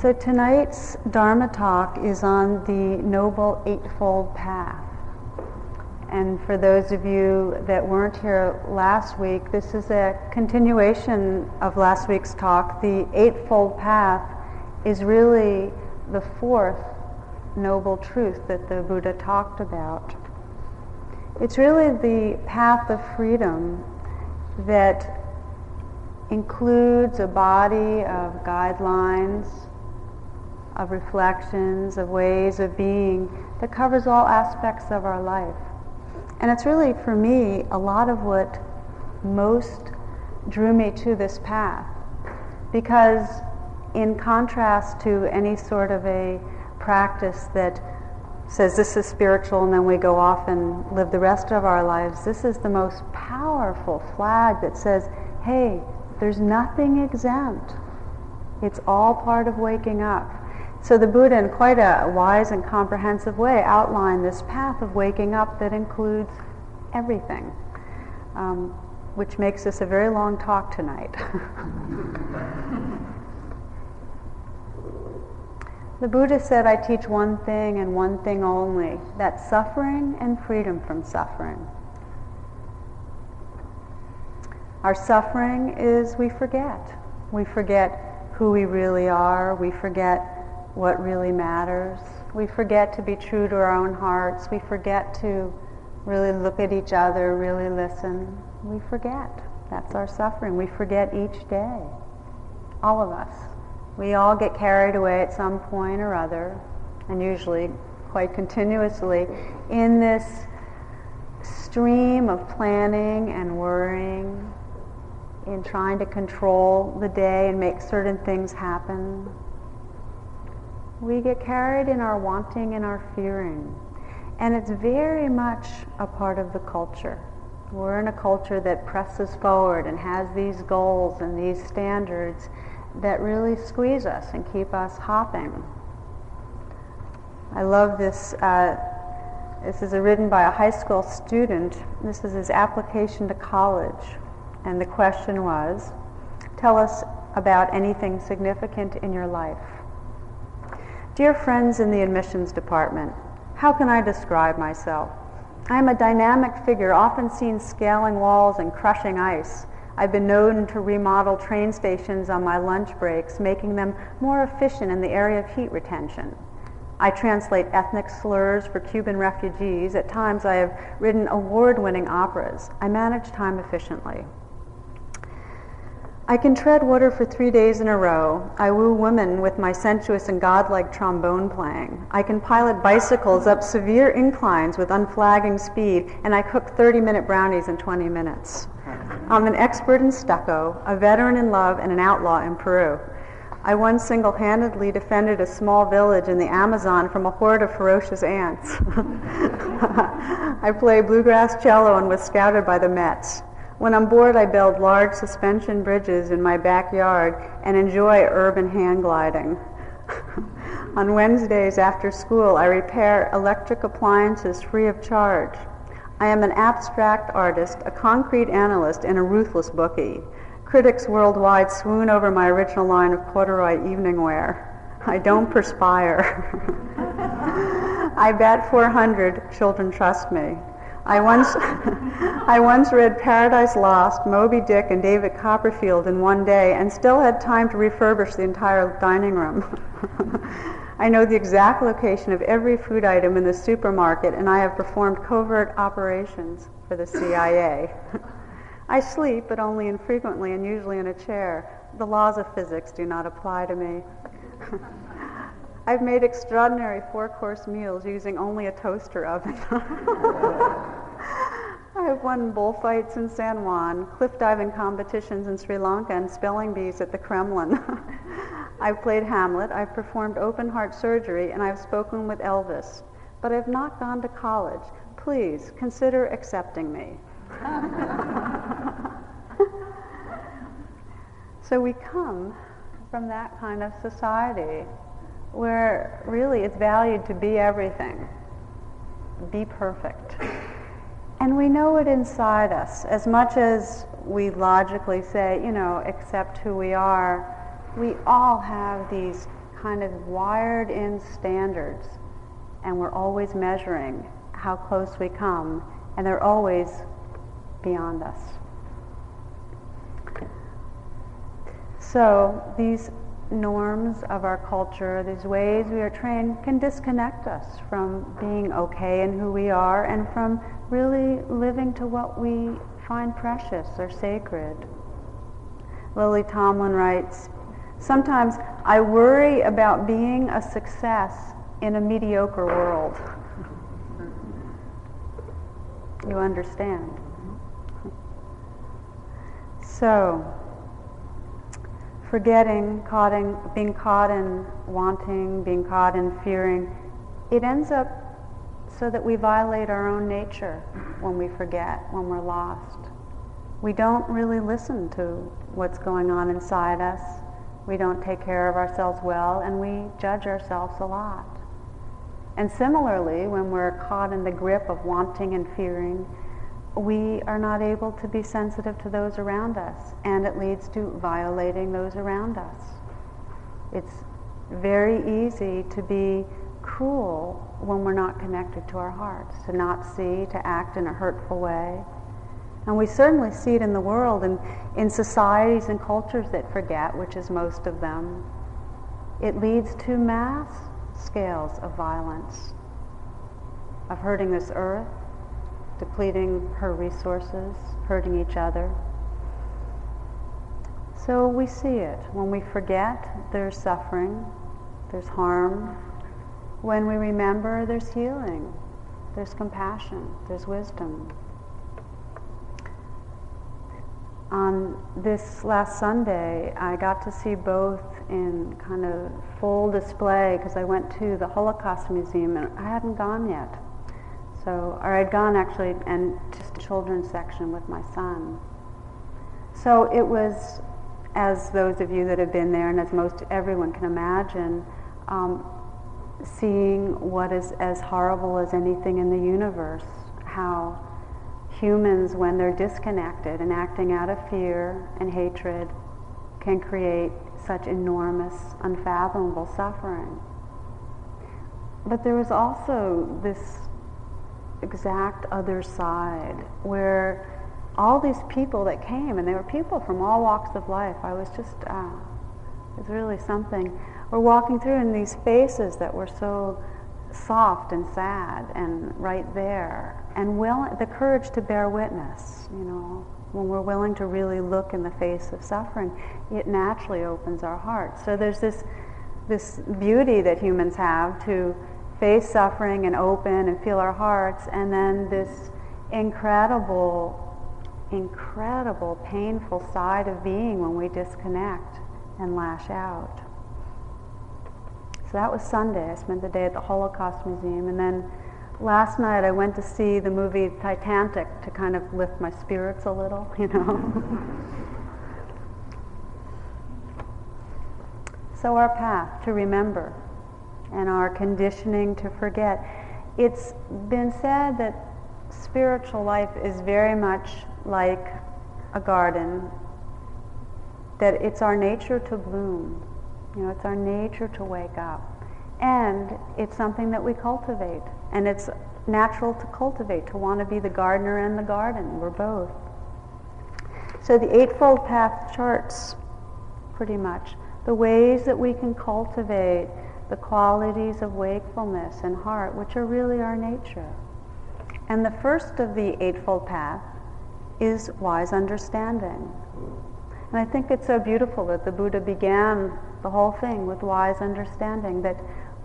So tonight's Dharma talk is on the Noble Eightfold Path. And for those of you that weren't here last week, this is a continuation of last week's talk. The Eightfold Path is really the fourth noble truth that the Buddha talked about. It's really the path of freedom that includes a body of guidelines, of reflections, of ways of being that covers all aspects of our life. And it's really, for me, a lot of what most drew me to this path. Because, in contrast to any sort of a practice that says this is spiritual and then we go off and live the rest of our lives, this is the most powerful flag that says, hey, there's nothing exempt. It's all part of waking up. So the Buddha, in quite a wise and comprehensive way, outlined this path of waking up that includes everything, um, which makes this a very long talk tonight. the Buddha said, I teach one thing and one thing only that suffering and freedom from suffering. Our suffering is we forget. We forget who we really are. We forget what really matters. We forget to be true to our own hearts. We forget to really look at each other, really listen. We forget. That's our suffering. We forget each day. All of us. We all get carried away at some point or other, and usually quite continuously, in this stream of planning and worrying, in trying to control the day and make certain things happen. We get carried in our wanting and our fearing. And it's very much a part of the culture. We're in a culture that presses forward and has these goals and these standards that really squeeze us and keep us hopping. I love this. Uh, this is a written by a high school student. This is his application to college. And the question was Tell us about anything significant in your life. Dear friends in the admissions department, how can I describe myself? I am a dynamic figure, often seen scaling walls and crushing ice. I've been known to remodel train stations on my lunch breaks, making them more efficient in the area of heat retention. I translate ethnic slurs for Cuban refugees. At times, I have written award winning operas. I manage time efficiently. I can tread water for three days in a row. I woo women with my sensuous and godlike trombone playing. I can pilot bicycles up severe inclines with unflagging speed, and I cook 30 minute brownies in 20 minutes. I'm an expert in stucco, a veteran in love, and an outlaw in Peru. I once single handedly defended a small village in the Amazon from a horde of ferocious ants. I play bluegrass cello and was scouted by the Mets. When I'm bored, I build large suspension bridges in my backyard and enjoy urban hang gliding. On Wednesdays after school, I repair electric appliances free of charge. I am an abstract artist, a concrete analyst, and a ruthless bookie. Critics worldwide swoon over my original line of corduroy evening wear. I don't perspire. I bet 400, children trust me. I once, I once read Paradise Lost, Moby Dick, and David Copperfield in one day and still had time to refurbish the entire dining room. I know the exact location of every food item in the supermarket, and I have performed covert operations for the CIA. I sleep, but only infrequently and usually in a chair. The laws of physics do not apply to me. I've made extraordinary four course meals using only a toaster oven. I've won bullfights in San Juan, cliff diving competitions in Sri Lanka, and spelling bees at the Kremlin. I've played Hamlet, I've performed open heart surgery, and I've spoken with Elvis. But I've not gone to college. Please consider accepting me. so we come from that kind of society where really it's valued to be everything, be perfect. And we know it inside us. As much as we logically say, you know, accept who we are, we all have these kind of wired in standards and we're always measuring how close we come and they're always beyond us. So these norms of our culture, these ways we are trained, can disconnect us from being okay in who we are and from really living to what we find precious or sacred. Lily Tomlin writes, Sometimes I worry about being a success in a mediocre world. You understand? So, forgetting, caught in, being caught in wanting, being caught in fearing, it ends up so that we violate our own nature when we forget, when we're lost. We don't really listen to what's going on inside us. We don't take care of ourselves well, and we judge ourselves a lot. And similarly, when we're caught in the grip of wanting and fearing, we are not able to be sensitive to those around us, and it leads to violating those around us. It's very easy to be cruel when we're not connected to our hearts, to not see, to act in a hurtful way. And we certainly see it in the world and in societies and cultures that forget, which is most of them. It leads to mass scales of violence, of hurting this earth, depleting her resources, hurting each other. So we see it. When we forget, there's suffering, there's harm. When we remember, there's healing, there's compassion, there's wisdom. On this last Sunday, I got to see both in kind of full display because I went to the Holocaust Museum and I hadn't gone yet. So, or I'd gone actually and just a children's section with my son. So it was, as those of you that have been there and as most everyone can imagine, um, seeing what is as horrible as anything in the universe, how humans, when they're disconnected and acting out of fear and hatred, can create such enormous, unfathomable suffering. But there was also this exact other side where all these people that came, and they were people from all walks of life. I was just, uh, it was really something. We're walking through in these faces that were so soft and sad and right there, and will, the courage to bear witness, you know, when we're willing to really look in the face of suffering, it naturally opens our hearts. So there's this, this beauty that humans have to face suffering and open and feel our hearts, and then this incredible, incredible, painful side of being when we disconnect and lash out. So that was Sunday. I spent the day at the Holocaust Museum, and then last night I went to see the movie Titanic to kind of lift my spirits a little, you know. so our path to remember and our conditioning to forget. It's been said that spiritual life is very much like a garden, that it's our nature to bloom. You know, it's our nature to wake up. And it's something that we cultivate. And it's natural to cultivate, to want to be the gardener and the garden. We're both. So the Eightfold Path charts, pretty much, the ways that we can cultivate the qualities of wakefulness and heart, which are really our nature. And the first of the Eightfold Path is wise understanding. And I think it's so beautiful that the Buddha began the whole thing with wise understanding, that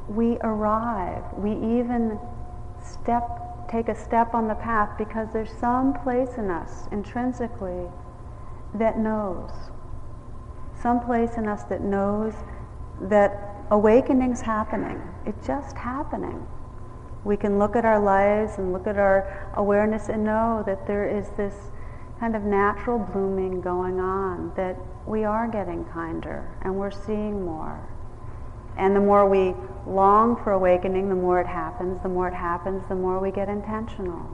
we arrive, we even step, take a step on the path because there's some place in us intrinsically that knows. Some place in us that knows that awakening's happening. It's just happening. We can look at our lives and look at our awareness and know that there is this kind of natural blooming going on, that we are getting kinder and we're seeing more. And the more we long for awakening, the more it happens. The more it happens, the more we get intentional.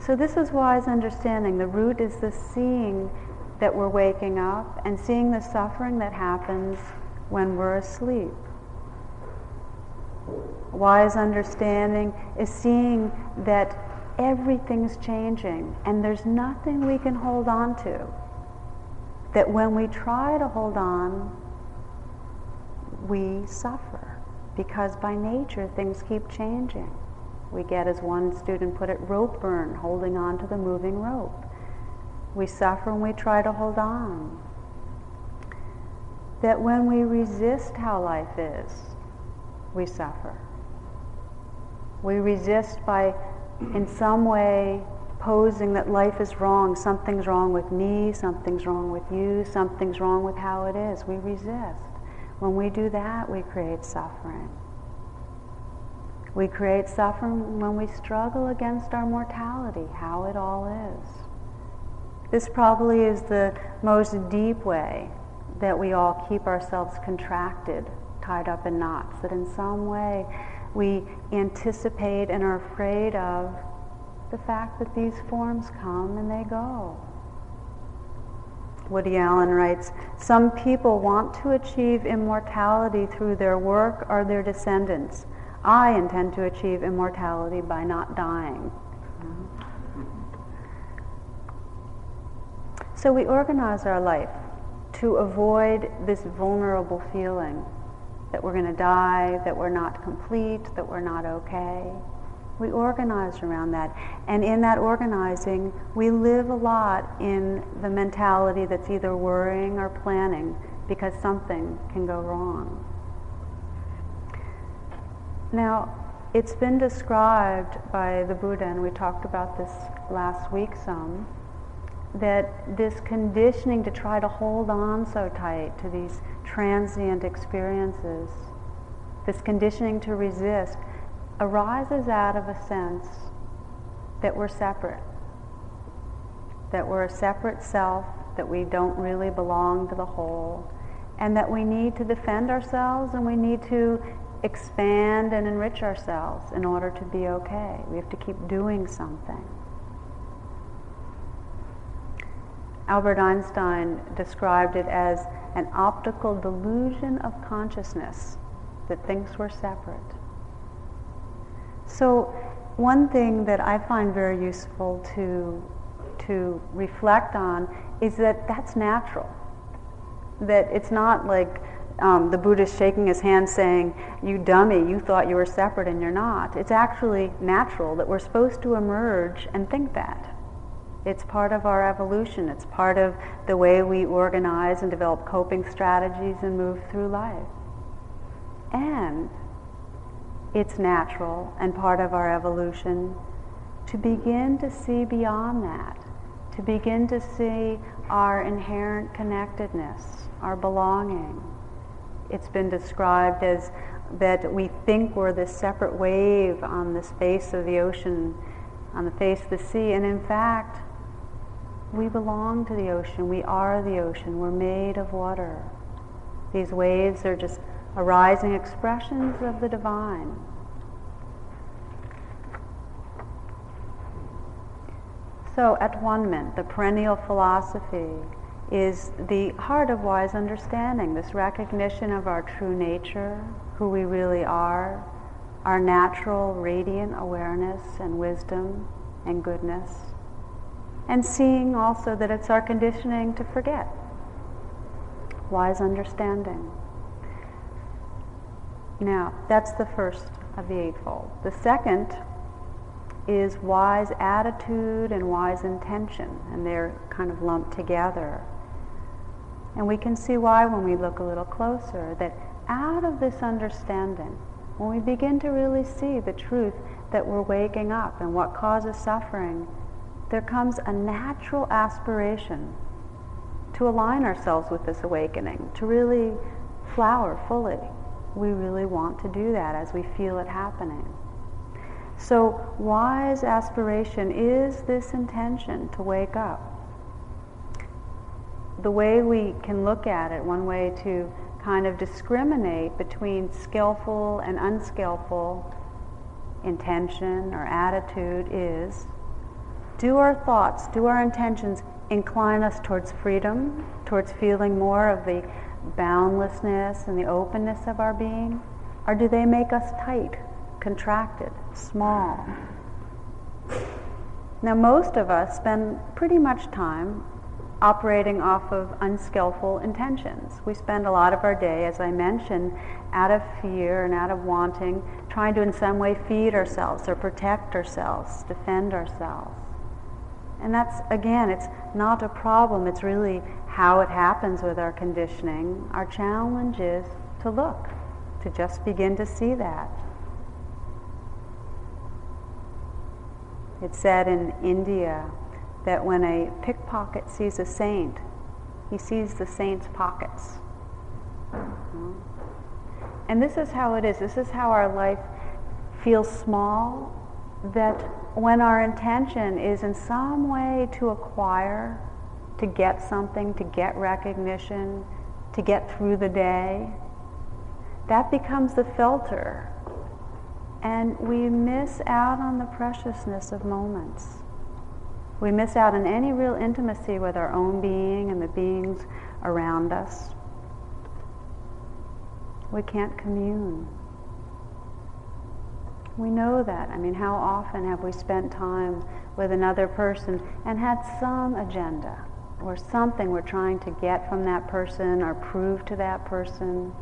So this is wise understanding. The root is the seeing that we're waking up and seeing the suffering that happens when we're asleep. Wise understanding is seeing that everything's changing and there's nothing we can hold on to. That when we try to hold on, we suffer because by nature things keep changing. We get, as one student put it, rope burn, holding on to the moving rope. We suffer when we try to hold on. That when we resist how life is, we suffer. We resist by, in some way, posing that life is wrong, something's wrong with me, something's wrong with you, something's wrong with how it is. We resist. When we do that, we create suffering. We create suffering when we struggle against our mortality, how it all is. This probably is the most deep way that we all keep ourselves contracted, tied up in knots, that in some way we anticipate and are afraid of the fact that these forms come and they go. Woody Allen writes, Some people want to achieve immortality through their work or their descendants. I intend to achieve immortality by not dying. So we organize our life to avoid this vulnerable feeling that we're going to die, that we're not complete, that we're not okay. We organize around that. And in that organizing, we live a lot in the mentality that's either worrying or planning because something can go wrong. Now, it's been described by the Buddha, and we talked about this last week some, that this conditioning to try to hold on so tight to these transient experiences, this conditioning to resist, arises out of a sense that we're separate, that we're a separate self, that we don't really belong to the whole, and that we need to defend ourselves and we need to expand and enrich ourselves in order to be okay. We have to keep doing something. Albert Einstein described it as an optical delusion of consciousness that things were separate. So, one thing that I find very useful to, to reflect on is that that's natural. That it's not like um, the Buddha shaking his hand saying, You dummy, you thought you were separate and you're not. It's actually natural that we're supposed to emerge and think that. It's part of our evolution. It's part of the way we organize and develop coping strategies and move through life. And it's natural and part of our evolution to begin to see beyond that, to begin to see our inherent connectedness, our belonging. It's been described as that we think we're this separate wave on the face of the ocean, on the face of the sea, and in fact, we belong to the ocean. We are the ocean. We're made of water. These waves are just arising expressions of the divine. So, at one ment, the perennial philosophy is the heart of wise understanding, this recognition of our true nature, who we really are, our natural radiant awareness and wisdom and goodness and seeing also that it's our conditioning to forget. Wise understanding. Now, that's the first of the Eightfold. The second is wise attitude and wise intention, and they're kind of lumped together. And we can see why when we look a little closer, that out of this understanding, when we begin to really see the truth that we're waking up and what causes suffering there comes a natural aspiration to align ourselves with this awakening, to really flower fully. We really want to do that as we feel it happening. So, wise aspiration is this intention to wake up. The way we can look at it, one way to kind of discriminate between skillful and unskillful intention or attitude is do our thoughts, do our intentions incline us towards freedom, towards feeling more of the boundlessness and the openness of our being? Or do they make us tight, contracted, small? Now, most of us spend pretty much time operating off of unskillful intentions. We spend a lot of our day, as I mentioned, out of fear and out of wanting, trying to in some way feed ourselves or protect ourselves, defend ourselves. And that's, again, it's not a problem, it's really how it happens with our conditioning. Our challenge is to look, to just begin to see that. It's said in India that when a pickpocket sees a saint, he sees the saint's pockets. And this is how it is. This is how our life feels small, that when our intention is in some way to acquire, to get something, to get recognition, to get through the day, that becomes the filter. And we miss out on the preciousness of moments. We miss out on any real intimacy with our own being and the beings around us. We can't commune. We know that. I mean, how often have we spent time with another person and had some agenda or something we're trying to get from that person or prove to that person,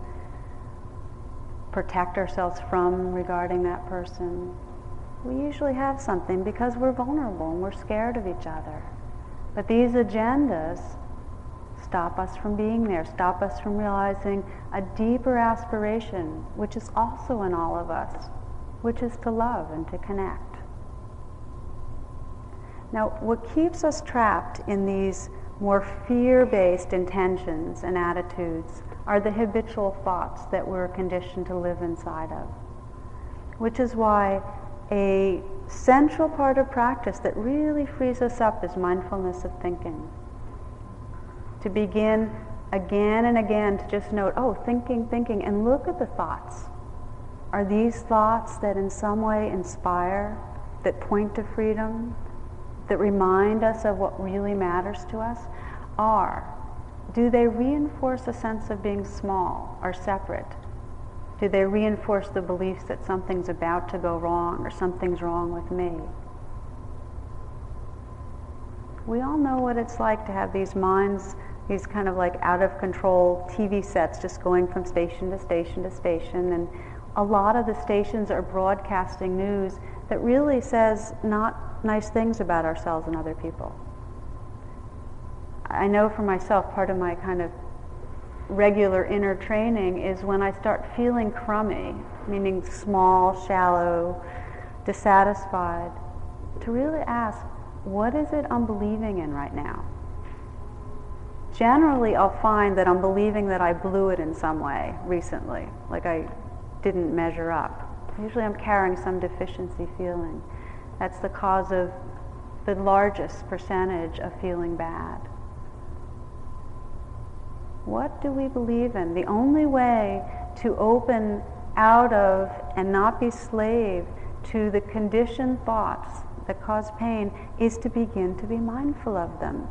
protect ourselves from regarding that person? we usually have something because we're vulnerable and we're scared of each other. But these agendas stop us from being there, stop us from realizing a deeper aspiration, which is also in all of us, which is to love and to connect. Now, what keeps us trapped in these more fear based intentions and attitudes are the habitual thoughts that we're conditioned to live inside of. Which is why a central part of practice that really frees us up is mindfulness of thinking. To begin again and again to just note, oh, thinking, thinking, and look at the thoughts. Are these thoughts that in some way inspire, that point to freedom, that remind us of what really matters to us? Are. Do they reinforce a sense of being small or separate? Do they reinforce the beliefs that something's about to go wrong or something's wrong with me? We all know what it's like to have these minds, these kind of like out of control TV sets just going from station to station to station. And a lot of the stations are broadcasting news that really says not nice things about ourselves and other people. I know for myself, part of my kind of regular inner training is when I start feeling crummy, meaning small, shallow, dissatisfied, to really ask, what is it I'm believing in right now? Generally, I'll find that I'm believing that I blew it in some way recently, like I didn't measure up. Usually, I'm carrying some deficiency feeling. That's the cause of the largest percentage of feeling bad. What do we believe in? The only way to open out of and not be slave to the conditioned thoughts that cause pain is to begin to be mindful of them.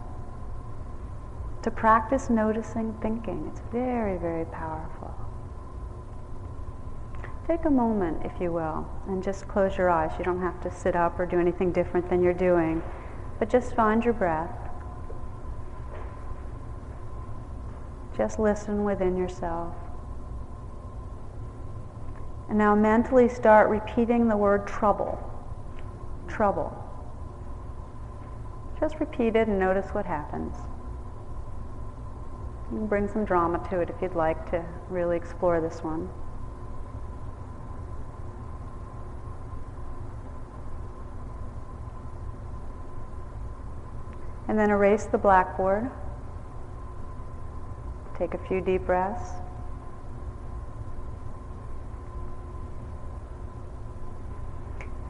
To practice noticing thinking. It's very, very powerful. Take a moment, if you will, and just close your eyes. You don't have to sit up or do anything different than you're doing, but just find your breath. Just listen within yourself. And now mentally start repeating the word trouble. Trouble. Just repeat it and notice what happens. You can bring some drama to it if you'd like to really explore this one. And then erase the blackboard. Take a few deep breaths.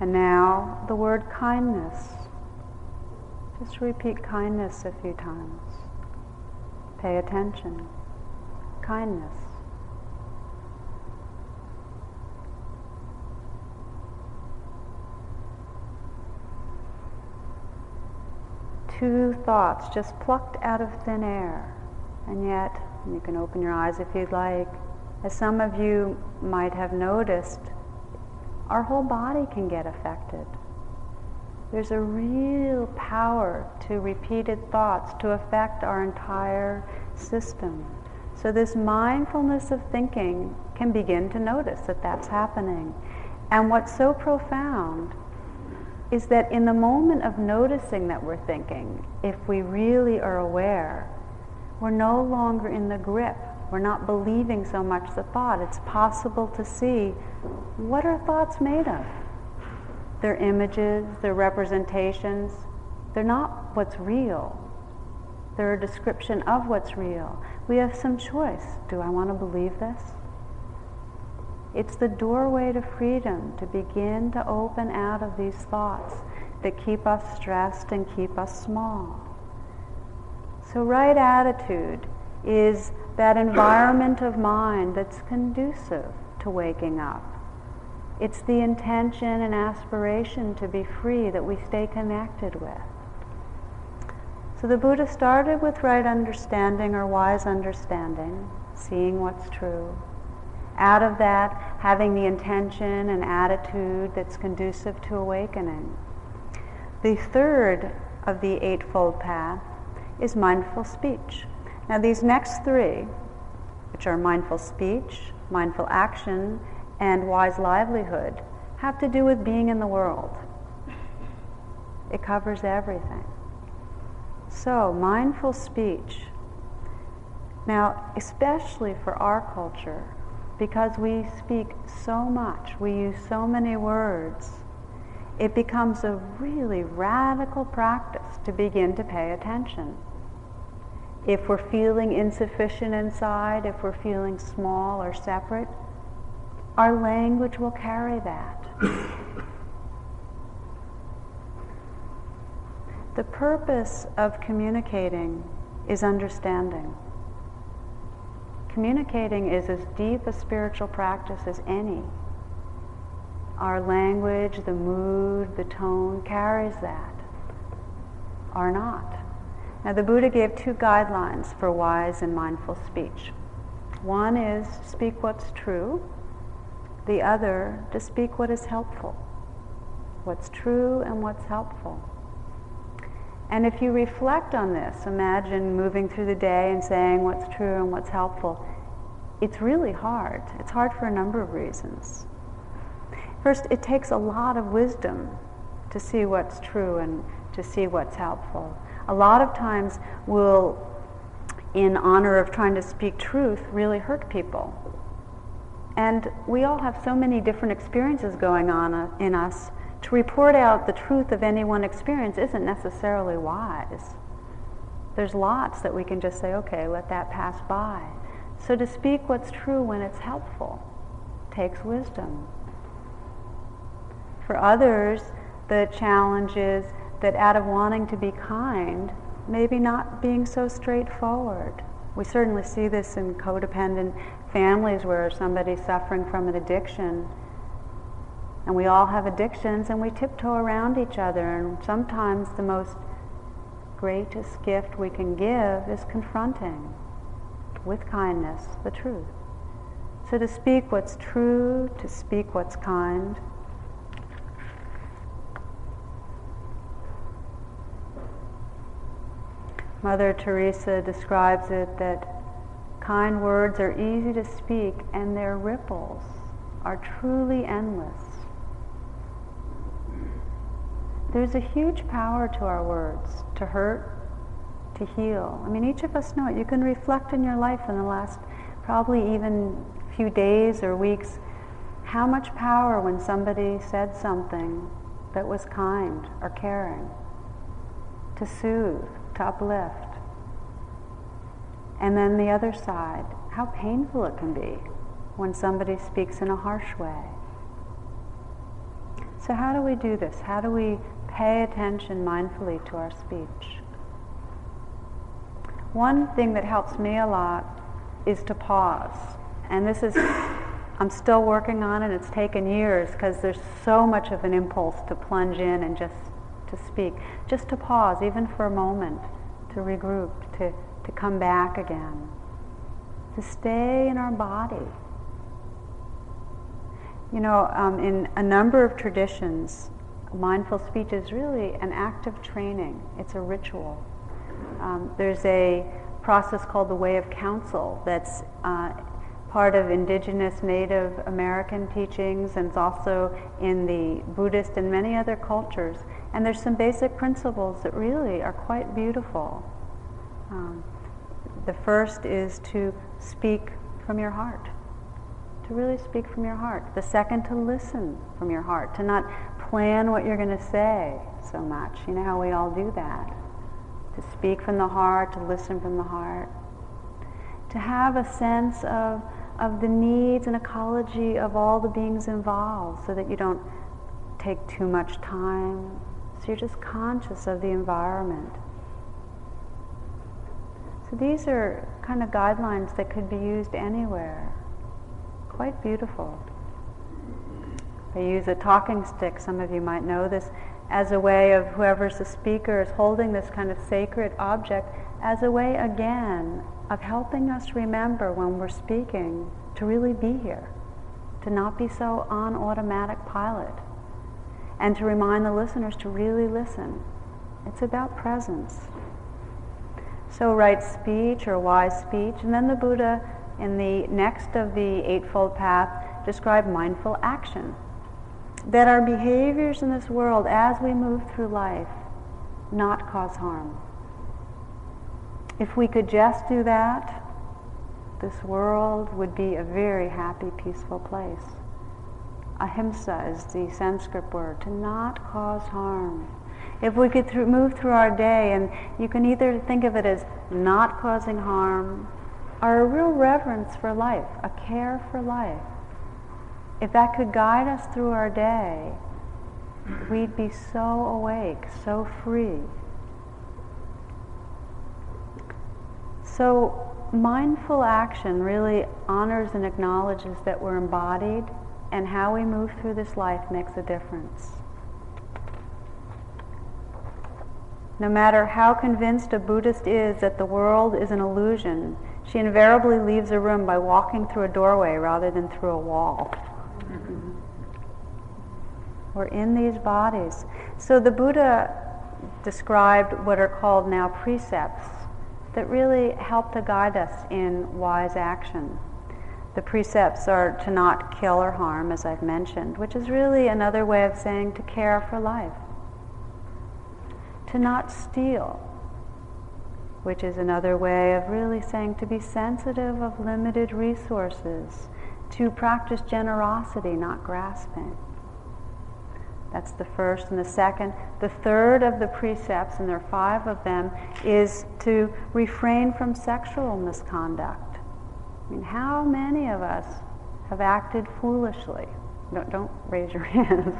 And now the word kindness. Just repeat kindness a few times. Pay attention. Kindness. Two thoughts just plucked out of thin air, and yet you can open your eyes if you'd like. as some of you might have noticed, our whole body can get affected. There's a real power to repeated thoughts to affect our entire system. So, this mindfulness of thinking can begin to notice that that's happening. And what's so profound is that in the moment of noticing that we're thinking, if we really are aware, we're no longer in the grip. We're not believing so much the thought. It's possible to see what are thoughts made of? They're images, they're representations. They're not what's real. They're a description of what's real. We have some choice. Do I want to believe this? It's the doorway to freedom to begin to open out of these thoughts that keep us stressed and keep us small. So, right attitude is that environment of mind that's conducive to waking up. It's the intention and aspiration to be free that we stay connected with. So the Buddha started with right understanding or wise understanding, seeing what's true out of that, having the intention and attitude that's conducive to awakening. The third of the Eightfold Path is mindful speech. Now, these next three, which are mindful speech, mindful action, and wise livelihood, have to do with being in the world. It covers everything. So, mindful speech. Now, especially for our culture, because we speak so much, we use so many words, it becomes a really radical practice to begin to pay attention. If we're feeling insufficient inside, if we're feeling small or separate, our language will carry that. the purpose of communicating is understanding. Communicating is as deep a spiritual practice as any. Our language, the mood, the tone carries that, or not. Now, the Buddha gave two guidelines for wise and mindful speech. One is speak what's true, the other to speak what is helpful. What's true and what's helpful. And if you reflect on this, imagine moving through the day and saying what's true and what's helpful. It's really hard. It's hard for a number of reasons. First, it takes a lot of wisdom to see what's true and to see what's helpful. A lot of times we'll, in honor of trying to speak truth, really hurt people. And we all have so many different experiences going on uh, in us to report out the truth of any one experience isn't necessarily wise. There's lots that we can just say, okay, let that pass by. So to speak what's true when it's helpful takes wisdom. For others, the challenge is that out of wanting to be kind, maybe not being so straightforward. We certainly see this in codependent families where somebody's suffering from an addiction and we all have addictions and we tiptoe around each other. And sometimes the most greatest gift we can give is confronting with kindness the truth. So to speak what's true, to speak what's kind. Mother Teresa describes it that kind words are easy to speak and their ripples are truly endless. There's a huge power to our words, to hurt, to heal. I mean, each of us know it. You can reflect in your life in the last probably even few days or weeks how much power when somebody said something that was kind or caring, to soothe, to uplift. And then the other side, how painful it can be when somebody speaks in a harsh way. So, how do we do this? How do we pay attention mindfully to our speech. One thing that helps me a lot is to pause. And this is, I'm still working on it. It's taken years because there's so much of an impulse to plunge in and just to speak. Just to pause, even for a moment, to regroup, to, to come back again. To stay in our body You know, um, in a number of traditions, mindful speech is really an act of training. It's a ritual. Um, there's a process called the Way of Council that's uh, part of indigenous Native American teachings and it's also in the Buddhist and many other cultures. And there's some basic principles that really are quite beautiful. Um, the first is to speak from your heart, to really speak from your heart. The second, to listen from your heart, to not plan what you're going to say so much. You know how we all do that. To speak from the heart, to listen from the heart. To have a sense of, of the needs and ecology of all the beings involved so that you don't take too much time. So you're just conscious of the environment. So these are kind of guidelines that could be used anywhere. Quite beautiful. I use a talking stick, some of you might know this, as a way of whoever's the speaker is holding this kind of sacred object as a way again of helping us remember when we're speaking to really be here, to not be so on automatic pilot, and to remind the listeners to really listen. It's about presence. So right speech or wise speech. And then the Buddha, in the next of the Eightfold Path, described mindful action. That our behaviors in this world as we move through life not cause harm. If we could just do that, this world would be a very happy, peaceful place. Ahimsa is the Sanskrit word, to not cause harm. If we could th- move through our day, and you can either think of it as not causing harm or a real reverence for life, a care for life. If that could guide us through our day, we'd be so awake, so free. So, mindful action really honors and acknowledges that we're embodied, and how we move through this life makes a difference. No matter how convinced a Buddhist is that the world is an illusion, she invariably leaves a room by walking through a doorway rather than through a wall. We're in these bodies. So the Buddha described what are called now precepts that really help to guide us in wise action. The precepts are to not kill or harm, as I've mentioned, which is really another way of saying to care for life to not steal, which is another way of really saying to be sensitive of limited resources, to practice generosity, not grasping. That's the first. And the second, the third of the precepts, and there are five of them, is to refrain from sexual misconduct. I mean, how many of us have acted foolishly? Don't, don't raise your hands.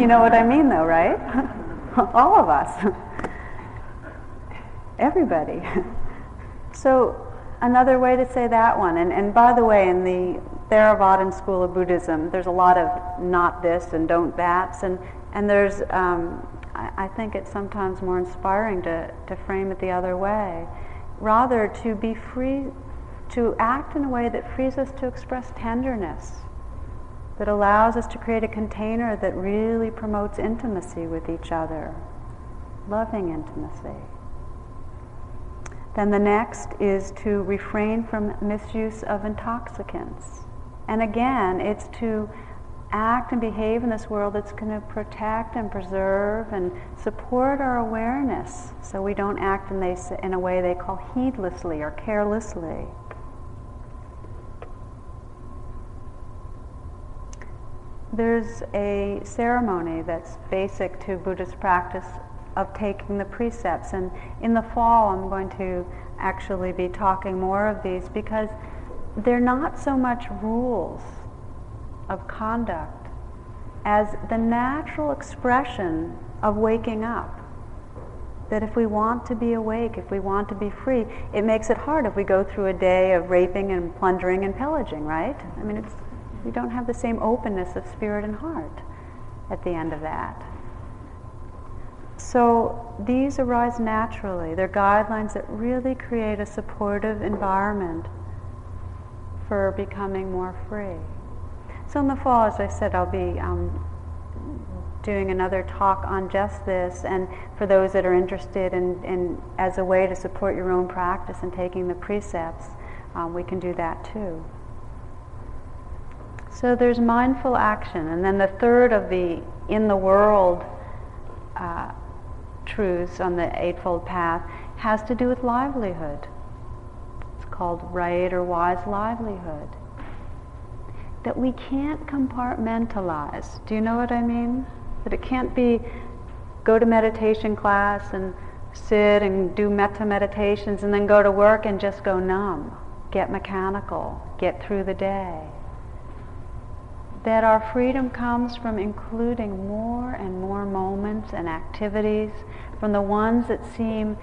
you know what I mean, though, right? All of us. Everybody. so, another way to say that one, and, and by the way, in the Theravadan school of Buddhism, there's a lot of not this and don't that's, and, and there's, um, I, I think it's sometimes more inspiring to, to frame it the other way. Rather, to be free, to act in a way that frees us to express tenderness that allows us to create a container that really promotes intimacy with each other, loving intimacy. Then the next is to refrain from misuse of intoxicants. And again, it's to act and behave in this world that's going to protect and preserve and support our awareness so we don't act in, they, in a way they call heedlessly or carelessly. there's a ceremony that's basic to Buddhist practice of taking the precepts. And in the fall, I'm going to actually be talking more of these because they're not so much rules of conduct as the natural expression of waking up. That if we want to be awake, if we want to be free, it makes it hard if we go through a day of raping and plundering and pillaging, right? I mean, it's we don't have the same openness of spirit and heart at the end of that. So these arise naturally. They're guidelines that really create a supportive environment for becoming more free. So in the fall, as I said, I'll be um, doing another talk on just this, and for those that are interested in, in as a way to support your own practice and taking the precepts, um, we can do that too. So there's mindful action, and then the third of the in the world uh, truths on the Eightfold Path has to do with livelihood. Called right or wise livelihood. That we can't compartmentalize. Do you know what I mean? That it can't be go to meditation class and sit and do metta meditations and then go to work and just go numb, get mechanical, get through the day. That our freedom comes from including more and more moments and activities, from the ones that seem,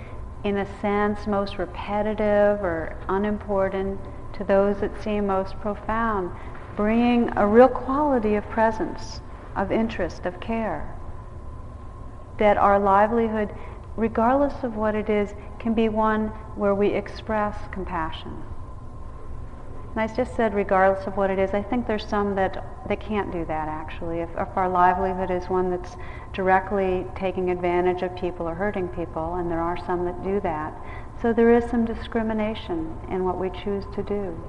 in a sense, most repetitive or unimportant to those that seem most profound, bringing a real quality of presence of interest, of care. That our livelihood, regardless of what it is, can be one where we express compassion. And I just said regardless of what it is, I think there's some that, that can't do that actually. If, if our livelihood is one that's directly taking advantage of people or hurting people, and there are some that do that. So there is some discrimination in what we choose to do.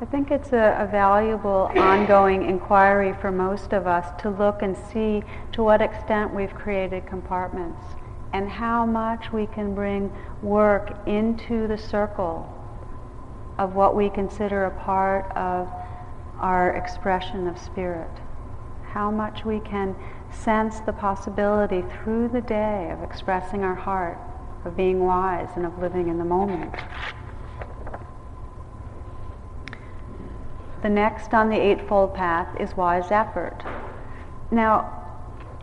I think it's a, a, valuable ongoing inquiry for most of us to look and see to what extent we've created compartments and how much we can bring work into the circle of what we consider a part of our expression of spirit. How much we can sense the possibility through the day of expressing our heart, of being wise, and of living in the moment. The next on the Eightfold Path is wise effort. Now,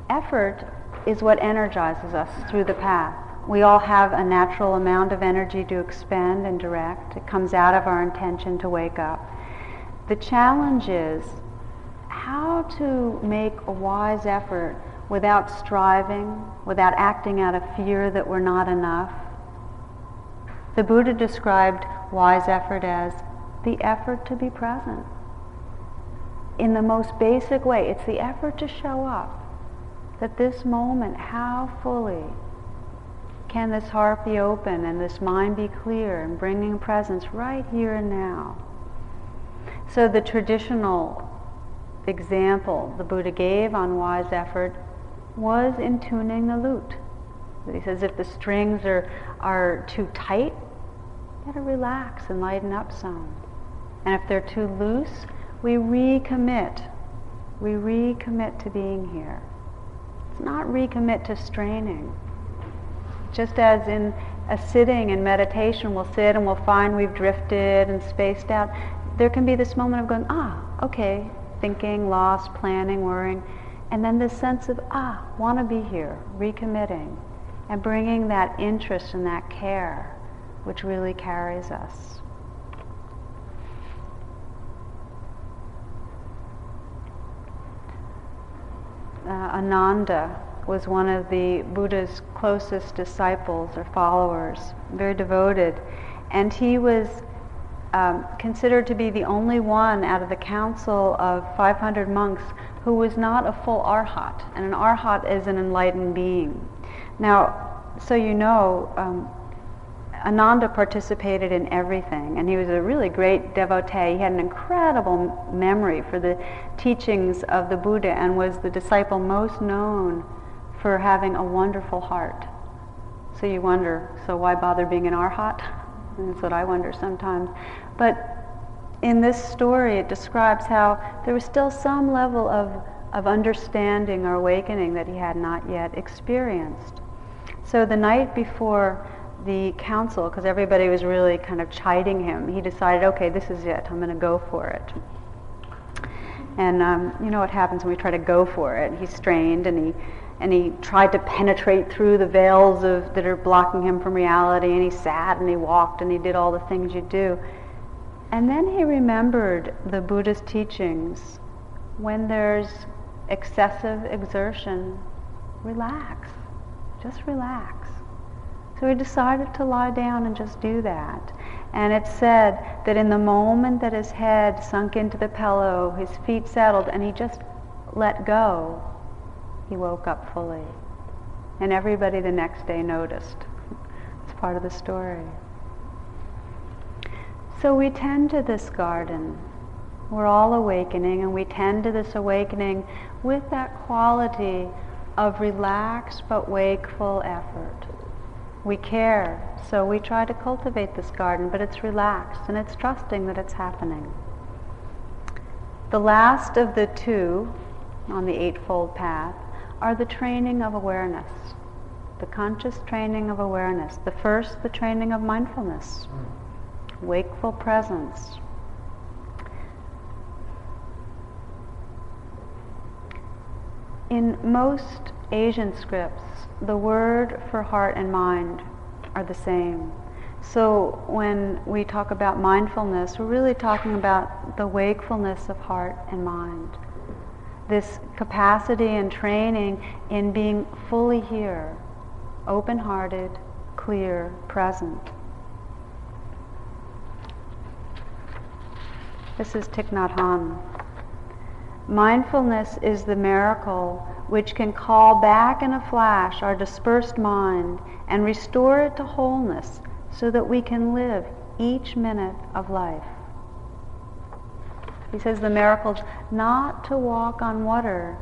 effort is what energizes us through the path. We all have a natural amount of energy to expend and direct. It comes out of our intention to wake up. The challenge is how to make a wise effort without striving, without acting out of fear that we're not enough. The Buddha described wise effort as the effort to be present. In the most basic way, it's the effort to show up. That this moment, how fully can this heart be open and this mind be clear and bringing presence right here and now? So the traditional example the Buddha gave on wise effort was in tuning the lute. He says if the strings are, are too tight, gotta relax and lighten up some. And if they're too loose, we recommit. We recommit to being here. Not recommit to straining. Just as in a sitting and meditation, we'll sit and we'll find we've drifted and spaced out. There can be this moment of going, ah, okay, thinking, lost, planning, worrying. And then this sense of, ah, want to be here, recommitting, and bringing that interest and that care, which really carries us. Uh, Ananda was one of the Buddha's closest disciples or followers, very devoted. And he was um, considered to be the only one out of the council of 500 monks who was not a full arhat. And an arhat is an enlightened being. Now, so you know, um, Ananda participated in everything, and he was a really great devotee. He had an incredible memory for the teachings of the Buddha and was the disciple most known for having a wonderful heart. So you wonder, so why bother being an arhat? That's what I wonder sometimes. But in this story, it describes how there was still some level of, of understanding or awakening that he had not yet experienced. So the night before the council, because everybody was really kind of chiding him, he decided, okay, this is it. I'm going to go for it. And um, you know what happens when we try to go for it? He strained and he and he tried to penetrate through the veils of that are blocking him from reality. And he sat and he walked and he did all the things you do. And then he remembered the Buddha's teachings. When there's excessive exertion, relax. Just relax. So he decided to lie down and just do that. And it said that in the moment that his head sunk into the pillow, his feet settled, and he just let go, he woke up fully. And everybody the next day noticed. It's part of the story. So we tend to this garden. We're all awakening, and we tend to this awakening with that quality of relaxed but wakeful effort. We care, so we try to cultivate this garden, but it's relaxed and it's trusting that it's happening. The last of the two on the Eightfold Path are the training of awareness, the conscious training of awareness. The first, the training of mindfulness, wakeful presence. In most Asian scripts, the word for heart and mind are the same. So when we talk about mindfulness, we're really talking about the wakefulness of heart and mind. This capacity and training in being fully here, open hearted, clear, present. This is Thich Nhat Hanh. Mindfulness is the miracle which can call back in a flash our dispersed mind and restore it to wholeness so that we can live each minute of life. He says the miracle's not to walk on water,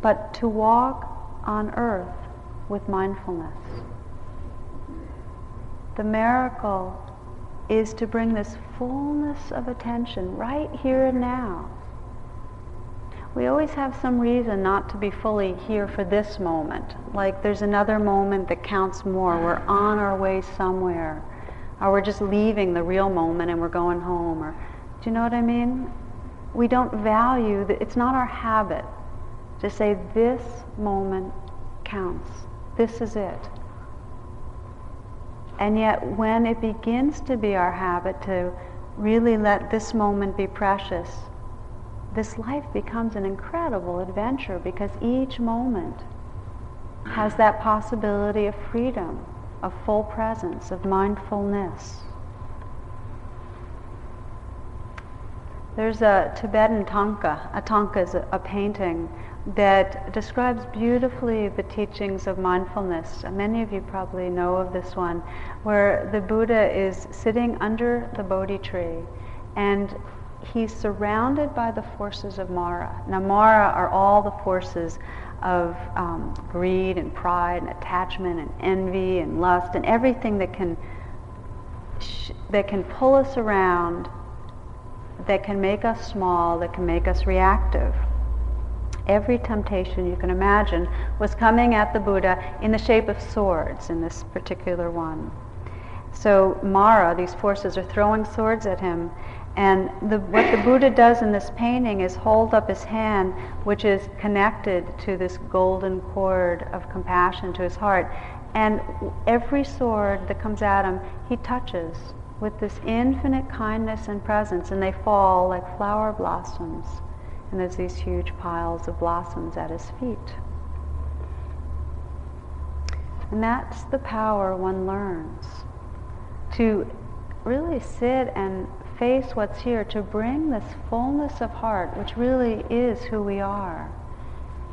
but to walk on earth with mindfulness. The miracle is to bring this fullness of attention right here and now we always have some reason not to be fully here for this moment. Like there's another moment that counts more. We're on our way somewhere. Or we're just leaving the real moment and we're going home. Or, do you know what I mean? We don't value, that. it's not our habit to say this moment counts. This is it. And yet when it begins to be our habit to really let this moment be precious, this life becomes an incredible adventure because each moment has that possibility of freedom, of full presence, of mindfulness. There's a Tibetan thangka. A thangka is a, a painting that describes beautifully the teachings of mindfulness. Many of you probably know of this one, where the Buddha is sitting under the Bodhi tree and he's surrounded by the forces of Mara. Now, Mara are all the forces of um, greed and pride and attachment and envy and lust and everything that can sh- that can pull us around, that can make us small, that can make us reactive. Every temptation you can imagine was coming at the Buddha in the shape of swords in this particular one. So Mara, these forces, are throwing swords at him, and the, what the Buddha does in this painting is hold up his hand, which is connected to this golden cord of compassion to his heart. And every sword that comes at him, he touches with this infinite kindness and presence, and they fall like flower blossoms. And there's these huge piles of blossoms at his feet. And that's the power one learns to really sit and face what's here, to bring this fullness of heart, which really is who we are,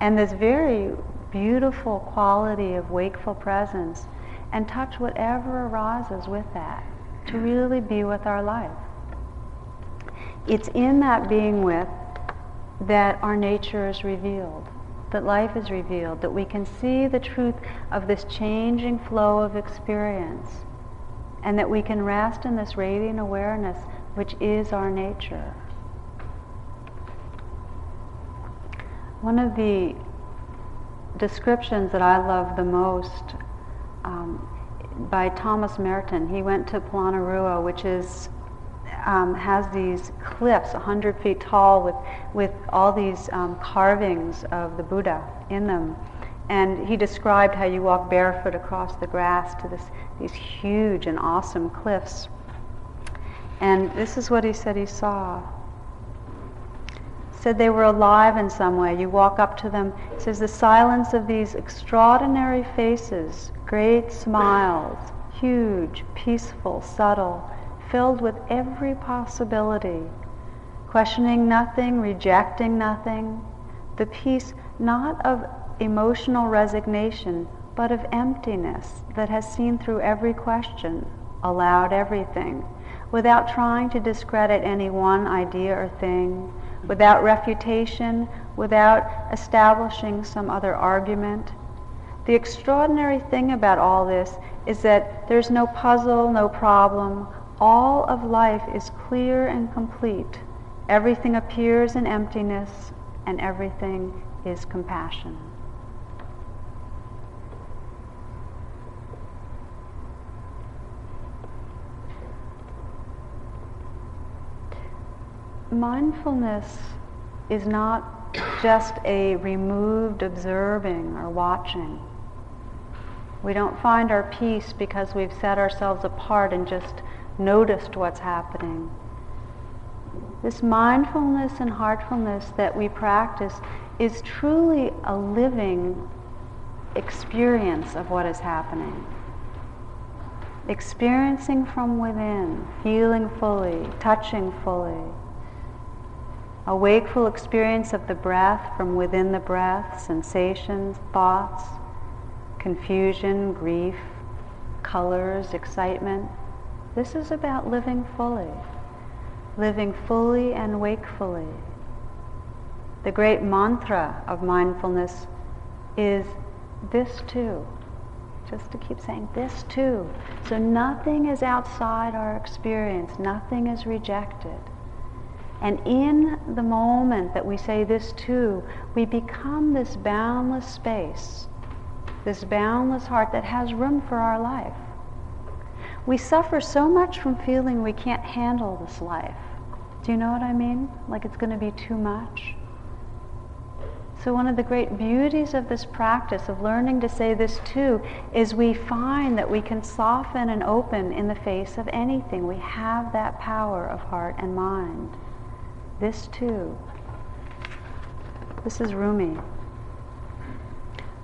and this very beautiful quality of wakeful presence, and touch whatever arises with that, to really be with our life. It's in that being with that our nature is revealed, that life is revealed, that we can see the truth of this changing flow of experience, and that we can rest in this radiant awareness which is our nature. One of the descriptions that I love the most um, by Thomas Merton, he went to Polonnaruwa, which is um, has these cliffs 100 feet tall with, with all these um, carvings of the Buddha in them. And he described how you walk barefoot across the grass to this, these huge and awesome cliffs. And this is what he said he saw. He said they were alive in some way. You walk up to them. says the silence of these extraordinary faces, great smiles, huge, peaceful, subtle, filled with every possibility, questioning nothing, rejecting nothing, the peace not of emotional resignation, but of emptiness that has seen through every question, allowed everything, without trying to discredit any one idea or thing, without refutation, without establishing some other argument. The extraordinary thing about all this is that there's no puzzle, no problem. All of life is clear and complete. Everything appears in emptiness, and everything is compassion. Mindfulness is not just a removed observing or watching. We don't find our peace because we've set ourselves apart and just noticed what's happening. This mindfulness and heartfulness that we practice is truly a living experience of what is happening. Experiencing from within, feeling fully, touching fully. A wakeful experience of the breath from within the breath, sensations, thoughts, confusion, grief, colors, excitement. This is about living fully living fully and wakefully. The great mantra of mindfulness is this too. Just to keep saying this too. So nothing is outside our experience, nothing is rejected. And in the moment that we say this too, we become this boundless space, this boundless heart that has room for our life. We suffer so much from feeling we can't handle this life. Do you know what I mean? Like it's going to be too much. So, one of the great beauties of this practice of learning to say this too is we find that we can soften and open in the face of anything. We have that power of heart and mind. This too. This is Rumi.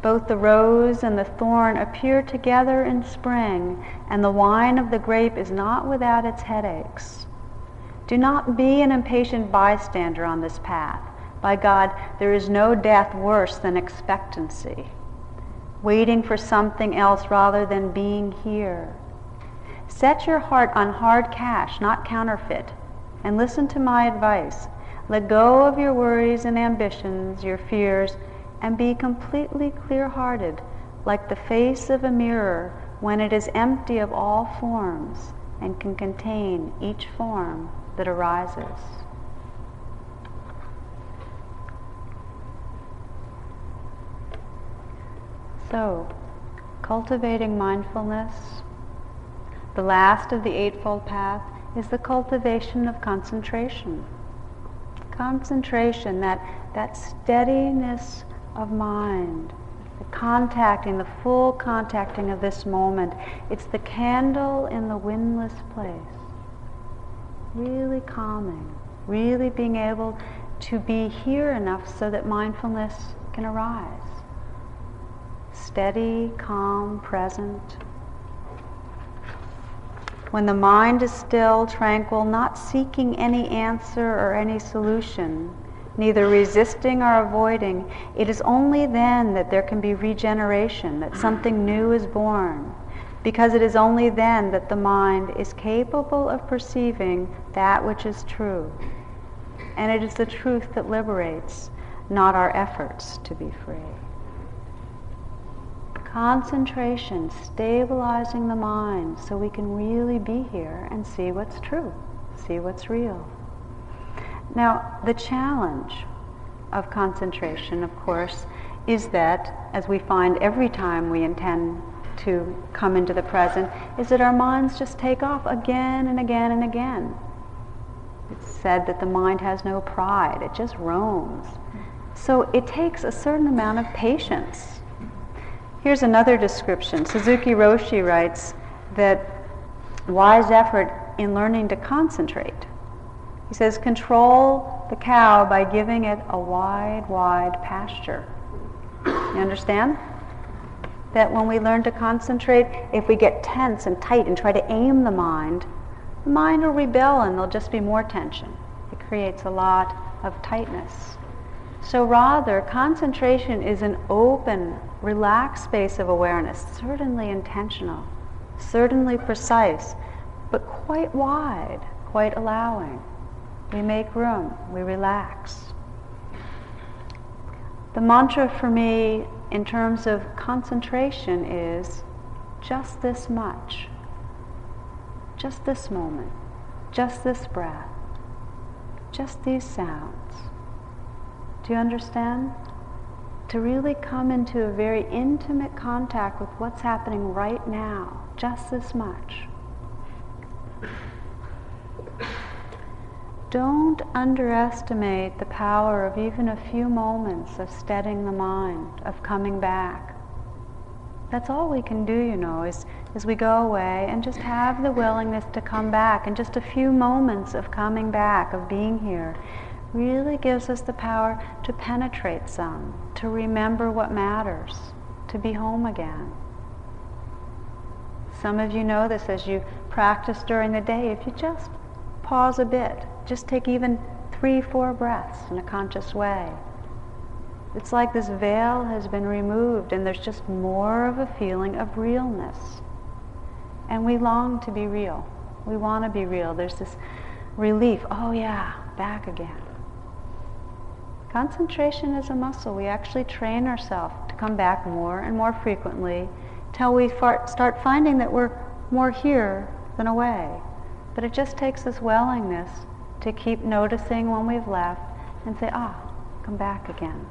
Both the rose and the thorn appear together in spring, and the wine of the grape is not without its headaches. Do not be an impatient bystander on this path. By God, there is no death worse than expectancy, waiting for something else rather than being here. Set your heart on hard cash, not counterfeit, and listen to my advice. Let go of your worries and ambitions, your fears, and be completely clear hearted, like the face of a mirror when it is empty of all forms and can contain each form that arises. So, cultivating mindfulness, the last of the Eightfold Path is the cultivation of concentration. Concentration, that, that steadiness of mind, the contacting, the full contacting of this moment. It's the candle in the windless place really calming, really being able to be here enough so that mindfulness can arise. Steady, calm, present. When the mind is still, tranquil, not seeking any answer or any solution, neither resisting or avoiding, it is only then that there can be regeneration, that something new is born because it is only then that the mind is capable of perceiving that which is true. And it is the truth that liberates, not our efforts to be free. Concentration, stabilizing the mind so we can really be here and see what's true, see what's real. Now, the challenge of concentration, of course, is that, as we find every time we intend to come into the present is that our minds just take off again and again and again. It's said that the mind has no pride, it just roams. So it takes a certain amount of patience. Here's another description. Suzuki Roshi writes that wise effort in learning to concentrate. He says, control the cow by giving it a wide, wide pasture. You understand? that when we learn to concentrate, if we get tense and tight and try to aim the mind, the mind will rebel and there'll just be more tension. It creates a lot of tightness. So rather, concentration is an open, relaxed space of awareness, certainly intentional, certainly precise, but quite wide, quite allowing. We make room, we relax. The mantra for me in terms of concentration is just this much, just this moment, just this breath, just these sounds. Do you understand? To really come into a very intimate contact with what's happening right now, just this much. Don't underestimate the power of even a few moments of steadying the mind, of coming back. That's all we can do, you know, is, is we go away and just have the willingness to come back. And just a few moments of coming back, of being here, really gives us the power to penetrate some, to remember what matters, to be home again. Some of you know this as you practice during the day. If you just pause a bit, just take even three, four breaths in a conscious way. It's like this veil has been removed and there's just more of a feeling of realness. And we long to be real. We want to be real. There's this relief. Oh, yeah, back again. Concentration is a muscle. We actually train ourselves to come back more and more frequently till we start finding that we're more here than away. But it just takes this willingness to keep noticing when we've left and say, ah, come back again.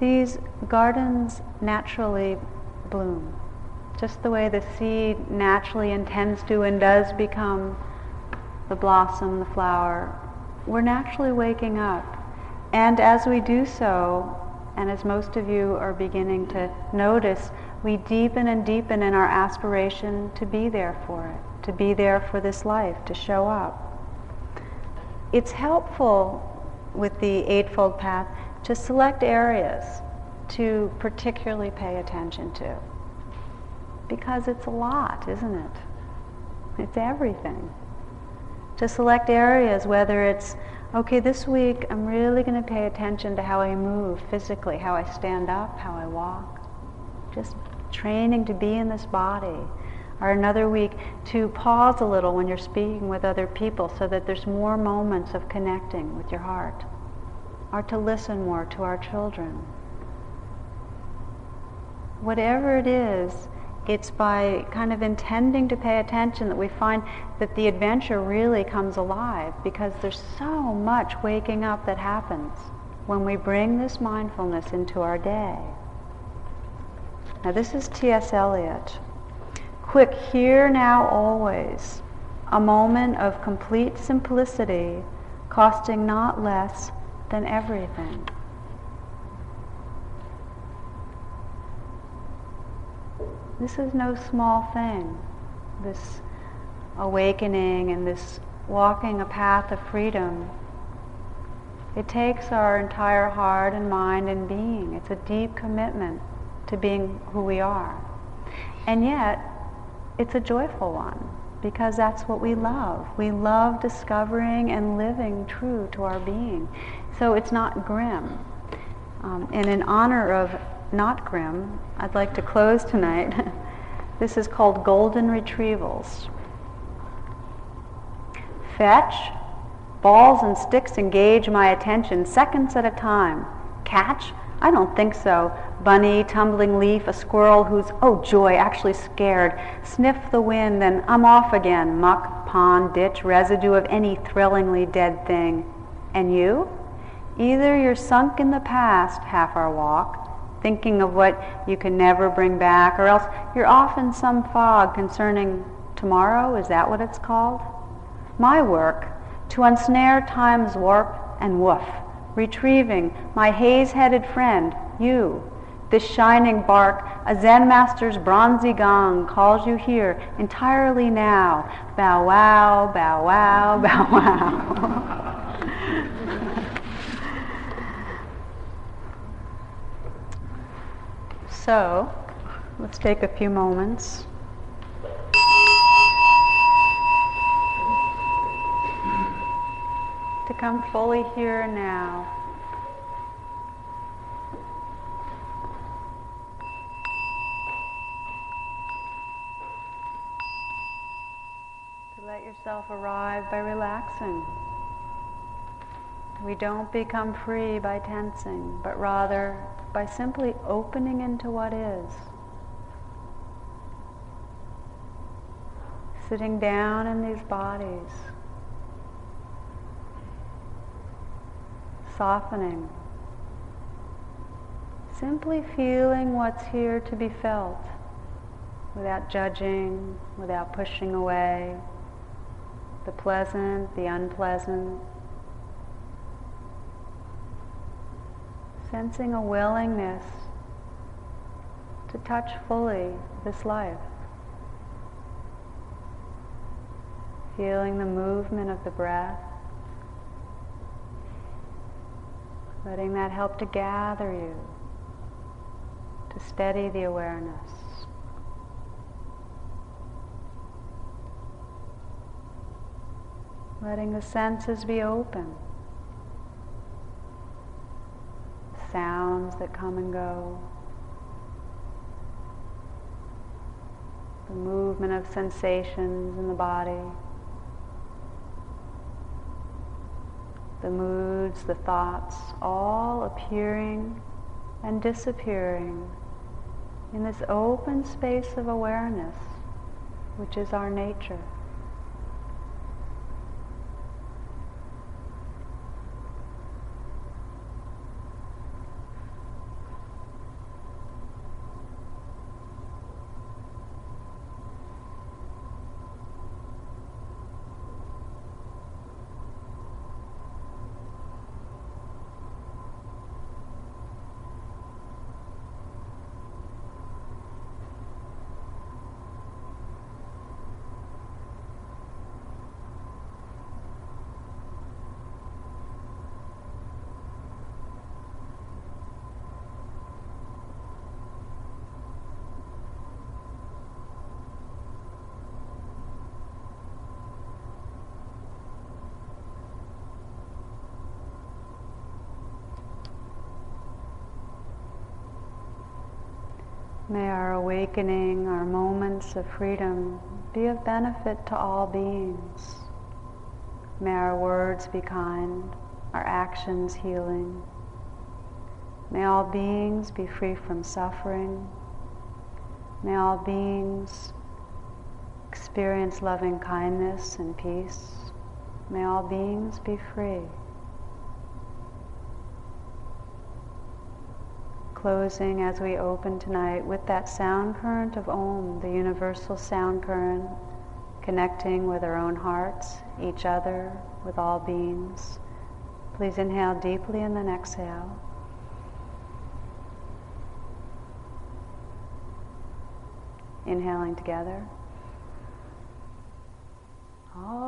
These gardens naturally bloom, just the way the seed naturally intends to and does become the blossom, the flower, we're naturally waking up. And as we do so, and as most of you are beginning to notice, we deepen and deepen in our aspiration to be there for it, to be there for this life, to show up. It's helpful with the Eightfold Path to select areas to particularly pay attention to. Because it's a lot, isn't it? It's everything to select areas, whether it's, okay, this week I'm really going to pay attention to how I move physically, how I stand up, how I walk. Just training to be in this body. Or another week to pause a little when you're speaking with other people so that there's more moments of connecting with your heart. Or to listen more to our children. Whatever it is, it's by kind of intending to pay attention that we find that the adventure really comes alive because there's so much waking up that happens when we bring this mindfulness into our day. Now, this is T.S. Eliot. Quick, here, now, always. A moment of complete simplicity, costing not less than everything. This is no small thing, this awakening and this walking a path of freedom. It takes our entire heart and mind and being. It's a deep commitment to being who we are. And yet, it's a joyful one because that's what we love. We love discovering and living true to our being. So it's not grim. Um, and in honor of not grim, I'd like to close tonight. this is called Golden Retrievals. Fetch, balls and sticks engage my attention seconds at a time. Catch, I don't think so. Bunny, tumbling leaf, a squirrel who's, oh joy, actually scared. Sniff the wind, then I'm off again. Muck, pond, ditch, residue of any thrillingly dead thing. And you? Either you're sunk in the past, half our walk, thinking of what you can never bring back, or else you're off in some fog concerning tomorrow. Is that what it's called? My work, to unsnare time's warp and woof, retrieving my haze headed friend, you. This shining bark, a Zen master's bronzy gong calls you here entirely now. Bow wow, bow wow, bow wow. So, let's take a few moments. To come fully here now. To let yourself arrive by relaxing. We don't become free by tensing, but rather by simply opening into what is. Sitting down in these bodies, softening, simply feeling what's here to be felt without judging, without pushing away the pleasant, the unpleasant. Sensing a willingness to touch fully this life. Feeling the movement of the breath. Letting that help to gather you, to steady the awareness. Letting the senses be open. Sounds that come and go, the movement of sensations in the body, the moods, the thoughts, all appearing and disappearing in this open space of awareness, which is our nature. May our awakening, our moments of freedom be of benefit to all beings. May our words be kind, our actions healing. May all beings be free from suffering. May all beings experience loving kindness and peace. May all beings be free. Closing as we open tonight with that sound current of Om, the universal sound current, connecting with our own hearts, each other, with all beings. Please inhale deeply and then exhale. Inhaling together. Oh.